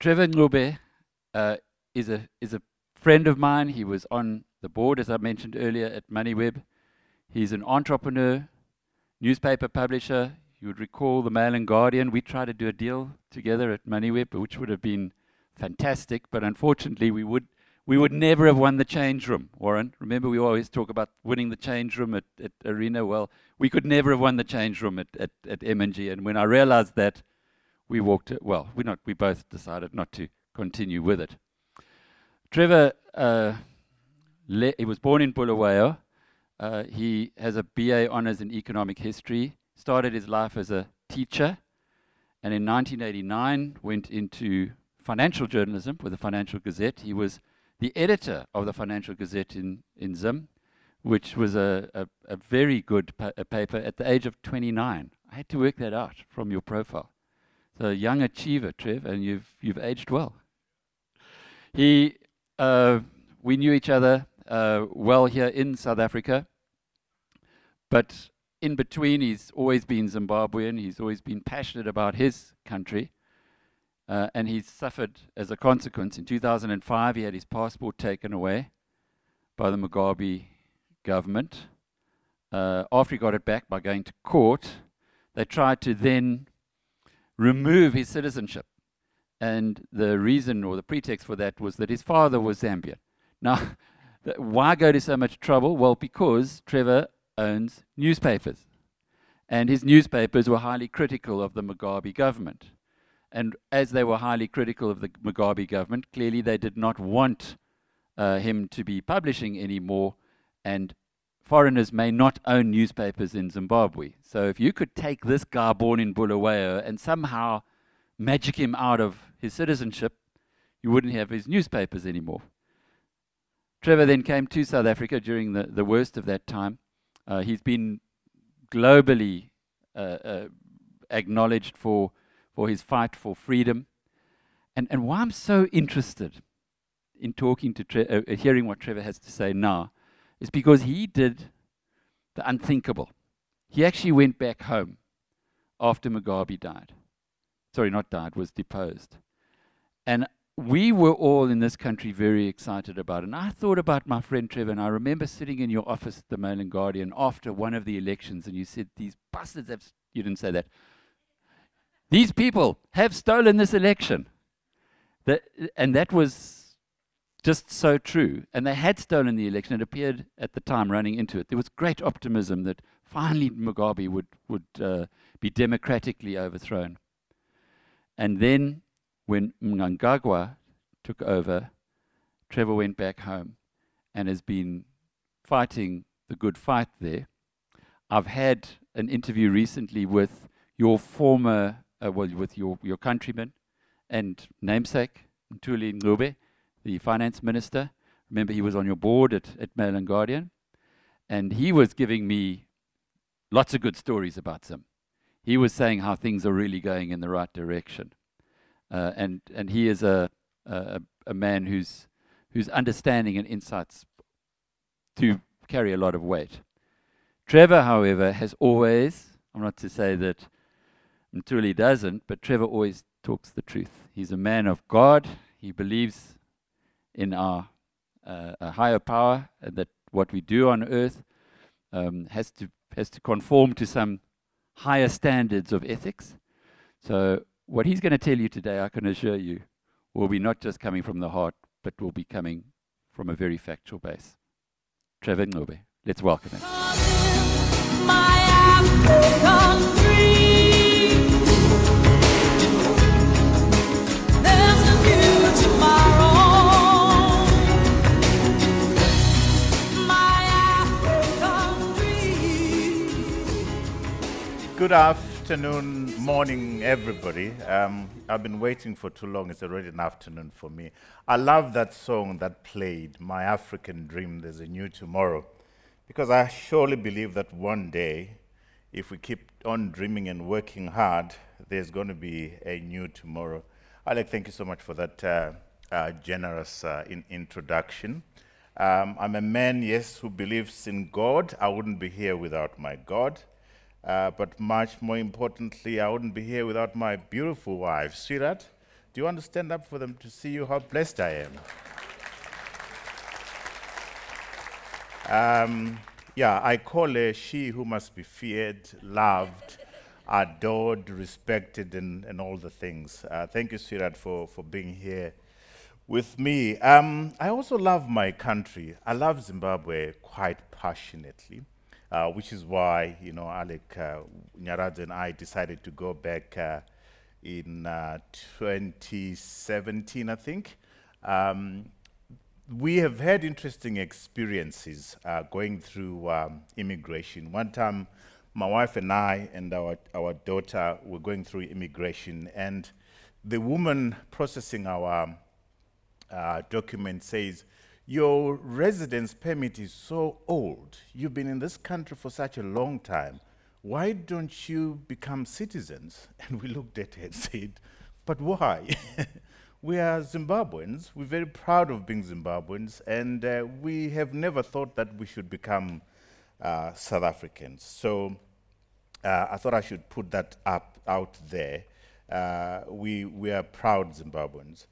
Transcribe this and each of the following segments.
Trevor Ncube uh, is a is a friend of mine. He was on the board, as I mentioned earlier, at MoneyWeb. He's an entrepreneur, newspaper publisher. You would recall the Mail and Guardian. We tried to do a deal together at MoneyWeb, which would have been fantastic, but unfortunately, we would we would never have won the change room, Warren. Remember, we always talk about winning the change room at, at Arena. Well, we could never have won the change room at, at, at M&G. And when I realized that, we walked, well, we, not, we both decided not to continue with it. Trevor, uh, he was born in Bulawayo. Uh, he has a BA honors in economic history, started his life as a teacher, and in 1989 went into financial journalism with the Financial Gazette. He was the editor of the Financial Gazette in, in Zim, which was a, a, a very good pa a paper at the age of 29. I had to work that out from your profile. So, young achiever, Trev, and you've, you've aged well. He, uh, we knew each other uh, well here in South Africa, but in between, he's always been Zimbabwean. He's always been passionate about his country. Uh, and he suffered as a consequence. In 2005, he had his passport taken away by the Mugabe government. Uh, after he got it back by going to court, they tried to then remove his citizenship. And the reason or the pretext for that was that his father was Zambian. Now, why go to so much trouble? Well, because Trevor owns newspapers. And his newspapers were highly critical of the Mugabe government. And as they were highly critical of the Mugabe government, clearly they did not want uh, him to be publishing anymore. And foreigners may not own newspapers in Zimbabwe. So if you could take this guy born in Bulawayo and somehow magic him out of his citizenship, you wouldn't have his newspapers anymore. Trevor then came to South Africa during the, the worst of that time. Uh, he's been globally uh, uh, acknowledged for for his fight for freedom. And, and why I'm so interested in talking to Tre- uh, hearing what Trevor has to say now is because he did the unthinkable. He actually went back home after Mugabe died. Sorry, not died, was deposed. And we were all in this country very excited about it. And I thought about my friend Trevor, and I remember sitting in your office at the Mail and Guardian after one of the elections, and you said, These bastards have, you didn't say that, these people have stolen this election. That, and that was just so true. And they had stolen the election. It appeared at the time running into it. There was great optimism that finally Mugabe would, would uh, be democratically overthrown. And then when Mnangagwa took over, Trevor went back home and has been fighting the good fight there. I've had an interview recently with your former uh, well, with your, your countrymen and namesake, Mthuli Ncube, the finance minister. Remember, he was on your board at, at Mail and Guardian. And he was giving me lots of good stories about Zim. He was saying how things are really going in the right direction. Uh, and, and he is a, a, a man whose, whose understanding and insights to carry a lot of weight. Trevor, however, has always, I'm not to say that Mthuli doesn't, but Trevor always talks the truth. He's a man of God. He believes in our uh, a higher power, and that what we do on earth um, has to has to conform to some higher standards of ethics. So what he's going to tell you today, I can assure you, will be not just coming from the heart, but will be coming from a very factual base. Trevor Ncube, let's welcome him. Good afternoon, morning, everybody. Um, I've been waiting for too long. It's already an afternoon for me. I love that song that played, My African Dream, There's a New Tomorrow, because I surely believe that one day, if we keep on dreaming and working hard, there's going to be a new tomorrow. Alec, thank you so much for that uh, uh, generous uh, in introduction. Um, I'm a man, yes, who believes in God. I wouldn't be here without my God. Uh, but much more importantly, I wouldn't be here without my beautiful wife, Sirat. Do you want to stand up for them to see you how blessed I am? Um, yeah, I call her she who must be feared, loved, adored, respected, and, and all the things. Uh, thank you, Sweetheart, for, for being here with me. Um, I also love my country. I love Zimbabwe quite passionately, uh, which is why, you know, Alec uh, and I decided to go back uh, in uh, 2017, I think. Um, we have had interesting experiences uh, going through um, immigration. One time, my wife and I and our, our daughter were going through immigration, and the woman processing our uh, document says, Your residence permit is so old. You've been in this country for such a long time. Why don't you become citizens? And we looked at her and said, But why? we are Zimbabweans. We're very proud of being Zimbabweans, and uh, we have never thought that we should become uh, South Africans. So uh, I thought I should put that up out there. Uh, we, we are proud Zimbabweans.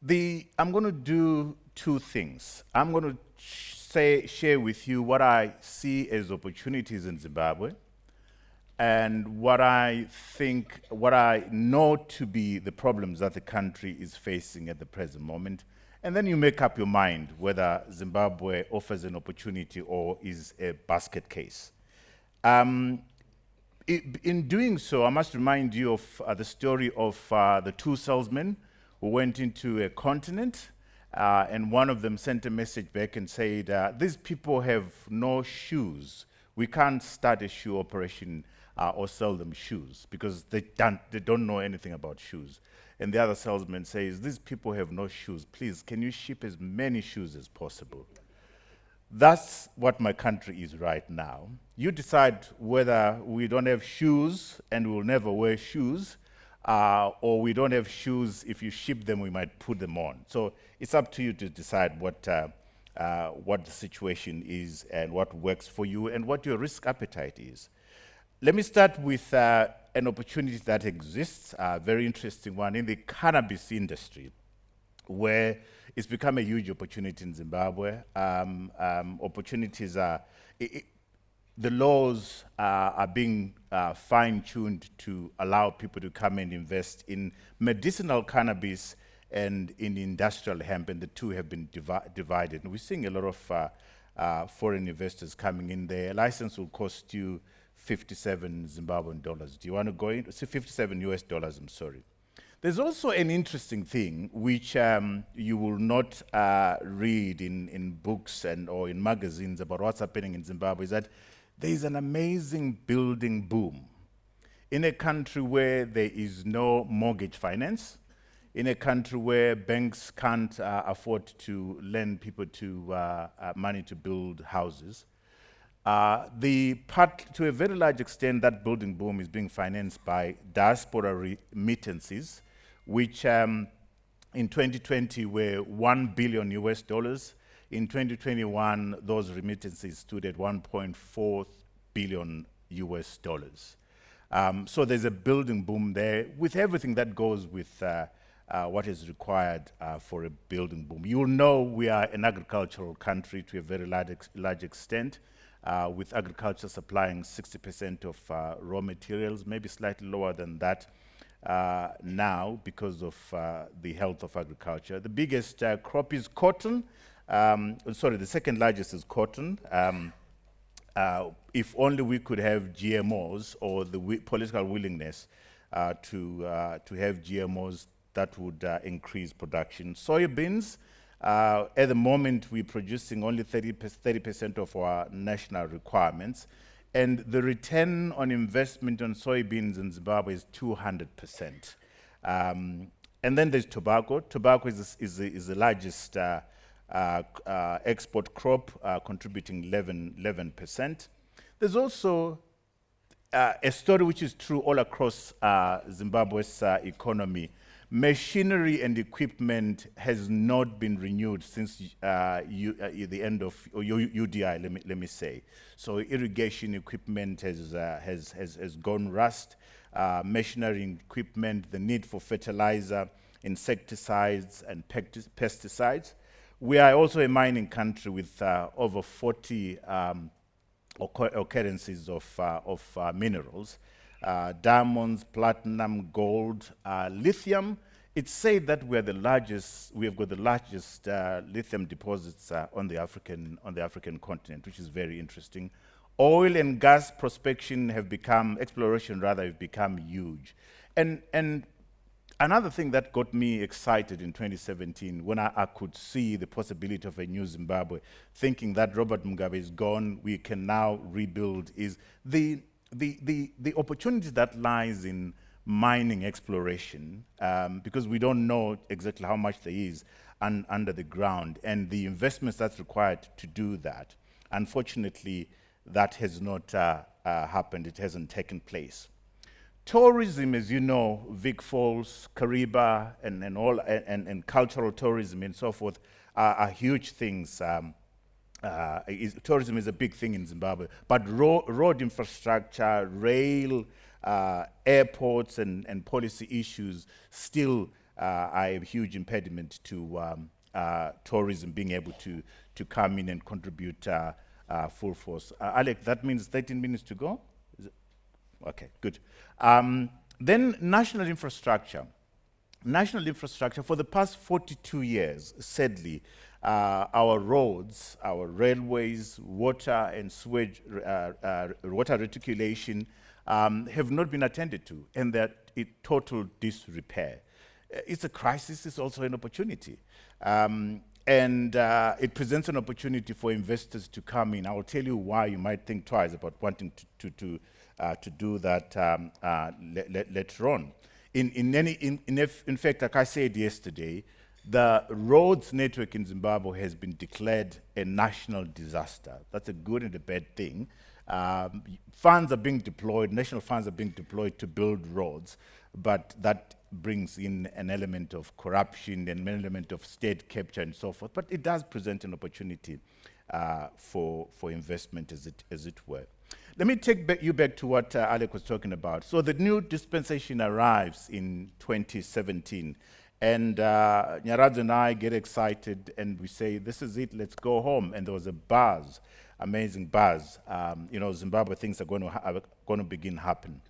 The, I'm going to do two things. I'm going to say, share with you what I see as opportunities in Zimbabwe and what I think, what I know to be the problems that the country is facing at the present moment. And then you make up your mind whether Zimbabwe offers an opportunity or is a basket case. Um, in doing so, I must remind you of uh, the story of uh, the two salesmen who went into a continent, uh, and one of them sent a message back and said, uh, These people have no shoes. We can't start a shoe operation uh, or sell them shoes because they don't, they don't know anything about shoes. And the other salesman says, These people have no shoes. Please, can you ship as many shoes as possible? That's what my country is right now. You decide whether we don't have shoes and we'll never wear shoes, uh, or we don't have shoes, if you ship them, we might put them on. So it's up to you to decide what, uh, uh, what the situation is and what works for you and what your risk appetite is. Let me start with uh, an opportunity that exists, a very interesting one, in the cannabis industry, where it's become a huge opportunity in Zimbabwe. Um, um, opportunities are, it, it, the laws uh, are being uh, fine-tuned to allow people to come and invest in medicinal cannabis and in industrial hemp, and the two have been divi divided. And we're seeing a lot of uh, uh foreign investors coming in there. A license will cost you 57 Zimbabwean dollars. Do you want to go in? So 57 US dollars, I'm sorry. There's also an interesting thing which um, you will not uh, read in, in books and or in magazines about what's happening in Zimbabwe is that there is an amazing building boom in a country where there is no mortgage finance, in a country where banks can't uh, afford to lend people to uh, uh money to build houses. Uh, the part, to a very large extent, that building boom is being financed by diaspora remittances which um, in 2020 were 1 billion US dollars. In 2021, those remittances stood at 1.4 billion US dollars. Um, so there's a building boom there with everything that goes with uh, uh, what is required uh, for a building boom. You will know we are an agricultural country to a very large, ex large extent, uh, with agriculture supplying 60% of uh, raw materials, maybe slightly lower than that uh, now because of the health of agriculture. The biggest crop is cotton. Um, sorry, the second largest is cotton. Um, uh, if only we could have GMOs or the political willingness uh, to, uh, to have GMOs, that would increase production. Soybeans, at the moment, we're producing only 30% of our national requirements. And the return on investment on soybeans in Zimbabwe is 200%. Um, and then there's tobacco. Tobacco is, is, the, is the largest uh, uh, uh, export crop, uh, contributing 11, 11%. There's also uh, a story which is true all across uh, Zimbabwe's economy machinery and equipment has not been renewed since uh, U, uh, the end of UDI, let me, let me say. So irrigation equipment has, uh, has, has, has gone rust, uh, machinery equipment, the need for fertilizer insecticides and pesticides. We are also a mining country with uh, over 40 um, occurrences of, uh, of uh, minerals, uh, diamonds, platinum, gold, uh, lithium. It's said that we are the largest, we have got the largest uh, lithium deposits on, the African, on the African continent, which is very interesting. Oil and gas prospection have become, exploration rather, have become huge. And, and another thing that got me excited in 2017 when I, I, could see the possibility of a new Zimbabwe, thinking that Robert Mugabe is gone, we can now rebuild, is the, the, the, the opportunity that lies in mining exploration, um, because we don't know exactly how much there is un under the ground, and the investments that's required to do that. Unfortunately, that has not uh, uh, happened, it hasn't taken place. Tourism, as you know, Vic Falls, Kariba, and, and, all, and, and cultural tourism and so forth are, are huge things. Um, uh, is, tourism is a big thing in Zimbabwe, but ro road infrastructure, rail, uh, airports, and, and policy issues still uh, are a huge impediment to um, uh, tourism being able to, to come in and contribute uh, uh, full force. Alec, that means 13 minutes to go? Okay, good. Um, then national infrastructure. National infrastructure, for the past 42 years, sadly, uh, our roads, our railways, water and sewage, uh, uh, water reticulation um, have not been attended to, and they're in total disrepair. It's a crisis, it's also an opportunity. Um, and uh, it presents an opportunity for investors to come in. I will tell you why you might think twice about wanting to, to, to to do that um, uh, later on. In, in, any, in, in, in, fact, like I said yesterday, the roads network in Zimbabwe has been declared a national disaster. That's a good and a bad thing. Um, funds are being deployed, national funds are being deployed to build roads, but that brings in an element of corruption and an element of state capture and so forth. But it does present an opportunity uh, for, for investment, as it, as it were. Let me take you back to what uh, Alec was talking about. So the new dispensation arrives in 2017, and uh, and I get excited, and we say, "This is it. Let's go home." And there was a buzz, amazing buzz. Um, you know, Zimbabwe things are going to are going to begin happen.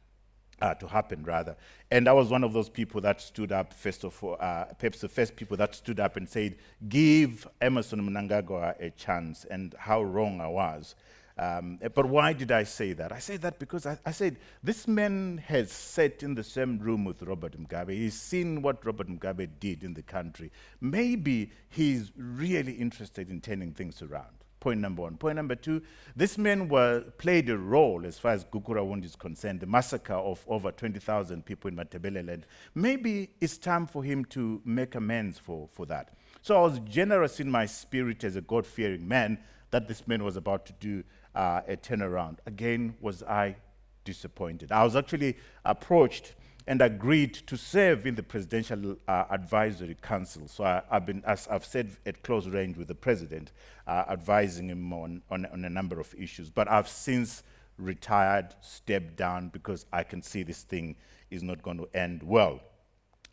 Uh, to happen rather. And I was one of those people that stood up first of all, uh, perhaps the first people that stood up and said, give Emmerson Mnangagwa a chance and how wrong I was. Um, but why did I say that? I say that because I, I, said this man has sat in the same room with Robert Mugabe. He's seen what Robert Mugabe did in the country. Maybe he's really interested in turning things around. Point number one. Point number two, this man were, played a role as far as Gukurahundi is concerned, the massacre of over 20,000 people in Matabeleland. Maybe it's time for him to make amends for, for that. So I was generous in my spirit as a God-fearing man that this man was about to do uh, a turnaround. Again, was I disappointed. I was actually approached and agreed to serve in the Presidential uh, Advisory Council. So I, have been, as I've said, at close range with the President, uh, advising him on, on, on, a number of issues. But I've since retired, stepped down, because I can see this thing is not going to end well.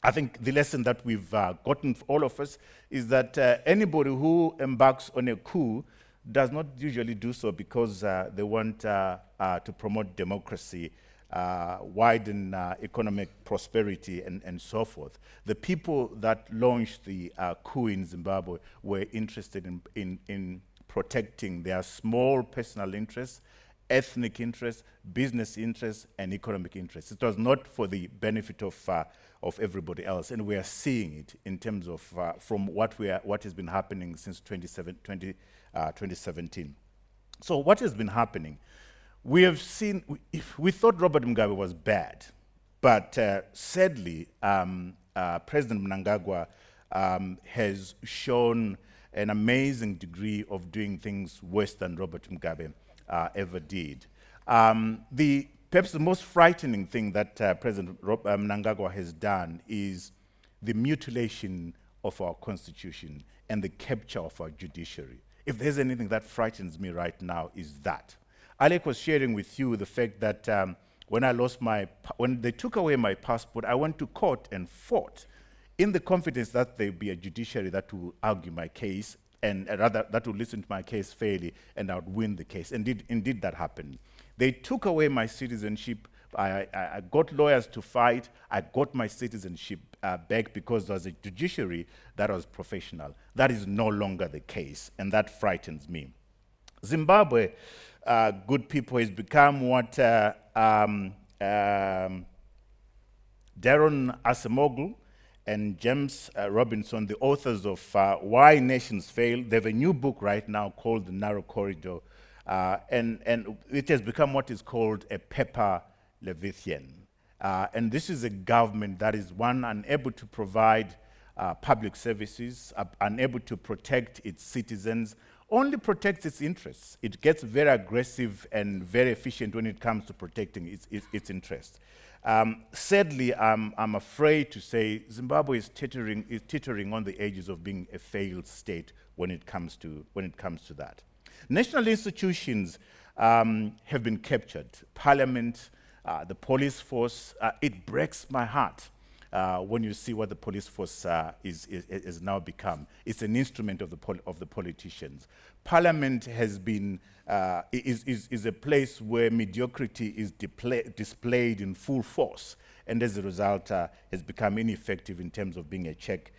I think the lesson that we've uh, gotten, all of us, is that uh, anybody who embarks on a coup does not usually do so because uh, they want uh, uh, to promote democracy, uh, widen uh, economic prosperity, and, and so forth. The people that launched the uh, coup in Zimbabwe were interested in, in, in protecting their small personal interests, ethnic interests, business interests, and economic interests. It was not for the benefit of, of everybody else, and we are seeing it in terms of from what, we are, what has been happening since 2017 uh, 2017. So what has been happening? We have seen, we, we thought Robert Mugabe was bad, but uh, sadly, um, uh, President Mnangagwa um, has shown an amazing degree of doing things worse than Robert Mugabe uh, ever did. Um, the, perhaps the most frightening thing that uh, President Rob, uh, Mnangagwa has done is the mutilation of our constitution and the capture of our judiciary if there's anything that frightens me right now, is that. Alec was sharing with you the fact that um, when I lost my, when they took away my passport, I went to court and fought in the confidence that there will be a judiciary that will argue my case and uh, rather that will listen to my case fairly and I would win the case. Indeed, indeed that happened. They took away my citizenship. I, I, I got lawyers to fight. I got my citizenship uh, back because there was a judiciary that was professional. That is no longer the case, and that frightens me. Zimbabwe, uh, good people, has become what uh, um, um, Daron Acemoglu and James uh, Robinson, the authors of uh, Why Nations Fail, they have a new book right now called The Narrow Corridor, uh, and, and it has become what is called a paper Leviathan. Uh, and this is a government that is, one, unable to provide uh, public services, unable to protect its citizens, only protects its interests. It gets very aggressive and very efficient when it comes to protecting its, its, its interests. Um, sadly, I'm, I'm afraid to say Zimbabwe is teetering, is teetering on the edges of being a failed state when it comes to, when it comes to that. National institutions um, have been captured. Parliament, uh, the police force, uh, it breaks my heart uh, when you see what the police force uh, is, is, is, now become. It's an instrument of the, of the politicians. Parliament has been, uh, is, is, is a place where mediocrity is displayed in full force, and as a result uh, has become ineffective in terms of being a check,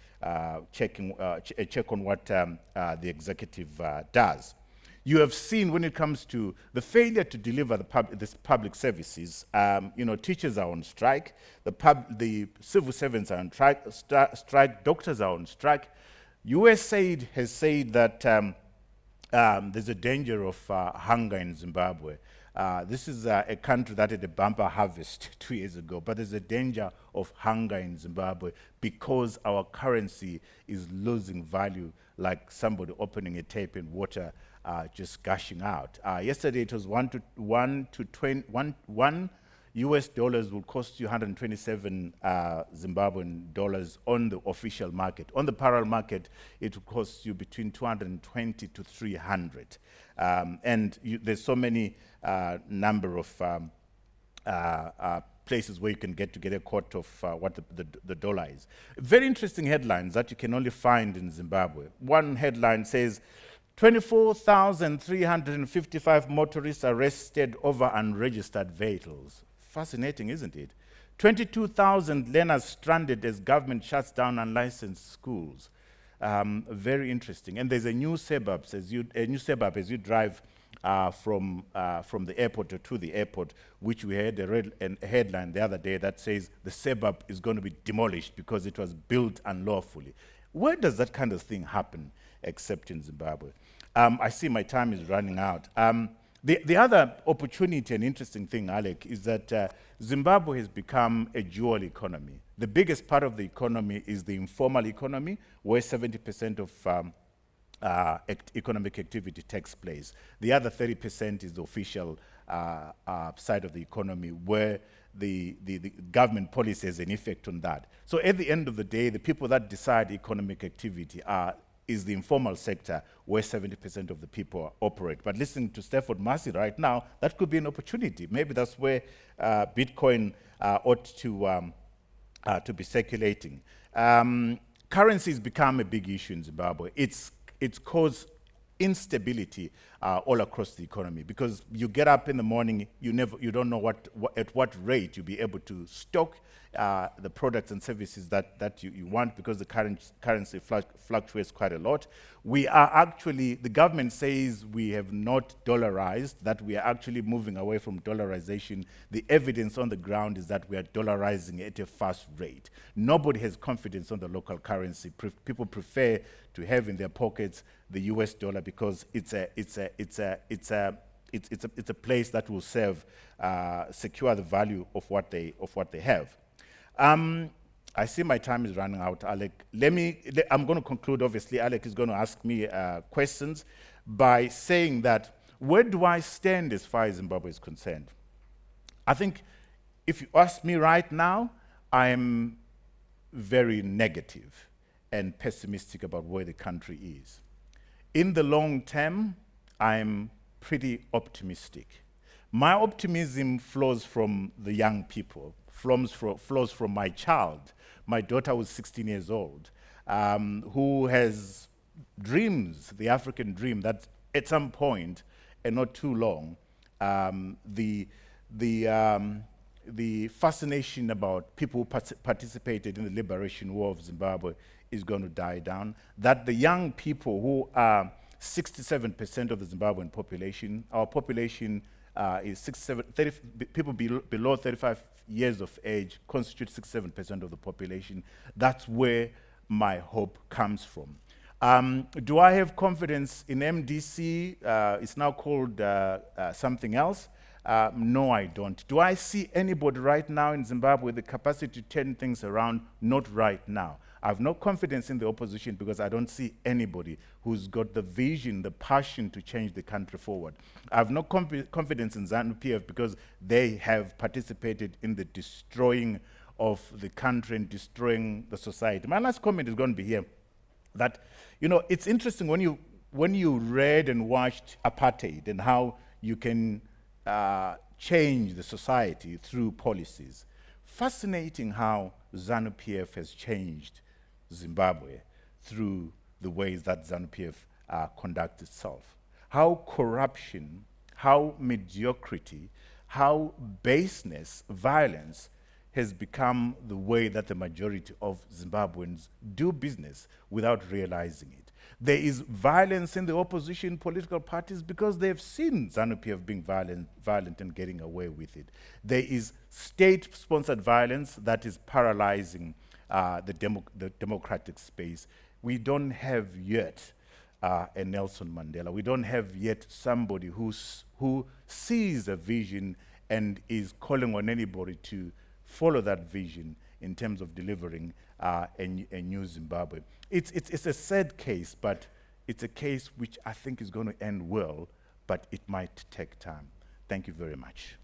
checking, ch a check on what um, the executive does. You have seen when it comes to the failure to deliver the pub this public services, um, you know, teachers are on strike, the, pub the civil servants are on strike, strike, doctors are on strike. USAID has said that um, um, there's a danger of uh, hunger in Zimbabwe. Uh, this is uh, a country that had a bumper harvest two years ago, but there's a danger of hunger in Zimbabwe because our currency is losing value like somebody opening a tap and water uh, just gushing out. Uh, yesterday it was one to, one to 20, one, one US dollars will cost you 127 uh, Zimbabwean dollars on the official market. On the parallel market, it will cost you between 220 to 300. Um, and you, there's so many uh, number of um, uh, uh, places where you can get to get a quote of uh, what the, the, the, dollar is. Very interesting headlines that you can only find in Zimbabwe. One headline says, 24,355 motorists arrested over unregistered vehicles. Fascinating, isn't it? 22,000 learners stranded as government shuts down unlicensed schools. Um, very interesting. And there's a new suburb as you, a new suburb as you drive uh, from, uh, from the airport or to the airport, which we had a, red, a headline the other day that says the suburb is going to be demolished because it was built unlawfully. Where does that kind of thing happen except in Zimbabwe? Um, I see my time is running out. Um, the, the other opportunity and interesting thing, Alec, is that uh, Zimbabwe has become a dual economy. The biggest part of the economy is the informal economy, where 70% of um, uh, act economic activity takes place. The other 30% is the official uh, uh, side of the economy, where the, the, the, government policy has an effect on that. So at the end of the day, the people that decide economic activity are is the informal sector where 70% of the people operate. But listening to Stafford Masie right now, that could be an opportunity. Maybe that's where uh, Bitcoin uh, ought to, um, uh, to be circulating. Um, currencies become a big issue in Zimbabwe. It's, it's caused instability uh, all across the economy because you get up in the morning, you, never, you don't know what, what at what rate you'll be able to stock uh, the products and services that, that you, you want because the current currency fluctuates quite a lot. We are actually, the government says we have not dollarized, that we are actually moving away from dollarization. The evidence on the ground is that we are dollarizing at a fast rate. Nobody has confidence on the local currency. People prefer to have in their pockets the US dollar because it's a, it's a, it's a, it's a, it's, it's, a, it's a place that will serve, uh, secure the value of what they, of what they have. Um, I see my time is running out, Alec. Let me, I'm going to conclude, obviously. Alec is going to ask me uh, questions by saying that where do I stand as far as Zimbabwe is concerned? I think if you ask me right now, I'm very negative and pessimistic about where the country is. In the long term, I'm pretty optimistic. My optimism flows from the young people, flows from, flows from my child, my daughter was 16 years old, um, who has dreams, the African dream, that at some point, and not too long, um, the, the, um, the fascination about people who participated in the liberation war of Zimbabwe is going to die down. That the young people who are 67% of the Zimbabwean population, our population uh, is 30, people below, below 35 years of age constitute 67% of the population. That's where my hope comes from. Um, do I have confidence in MDC? Uh, it's now called uh, uh, something else. Uh, no, I don't. Do I see anybody right now in Zimbabwe with the capacity to turn things around? Not right now. I have no confidence in the opposition because I don't see anybody who's got the vision, the passion to change the country forward. I have no confidence in ZANU-PF because they have participated in the destroying of the country and destroying the society. My last comment is going to be here that, you know, it's interesting when you, when you read and watched apartheid and how you can uh, change the society through policies. Fascinating how ZANU-PF has changed Zimbabwe through the ways that ZANU-PF uh, conducts itself. How corruption, how mediocrity, how baseness, violence has become the way that the majority of Zimbabweans do business without realizing it. There is violence in the opposition political parties because they've seen ZANU-PF being violent, violent and getting away with it. There is state-sponsored violence that is paralyzing uh, the, demo, the, democratic space. We don't have yet uh, a Nelson Mandela. We don't have yet somebody who's, who sees a vision and is calling on anybody to follow that vision in terms of delivering uh, a, a, new Zimbabwe. It's, it's, it's a sad case, but it's a case which I think is going to end well, but it might take time. Thank you very much.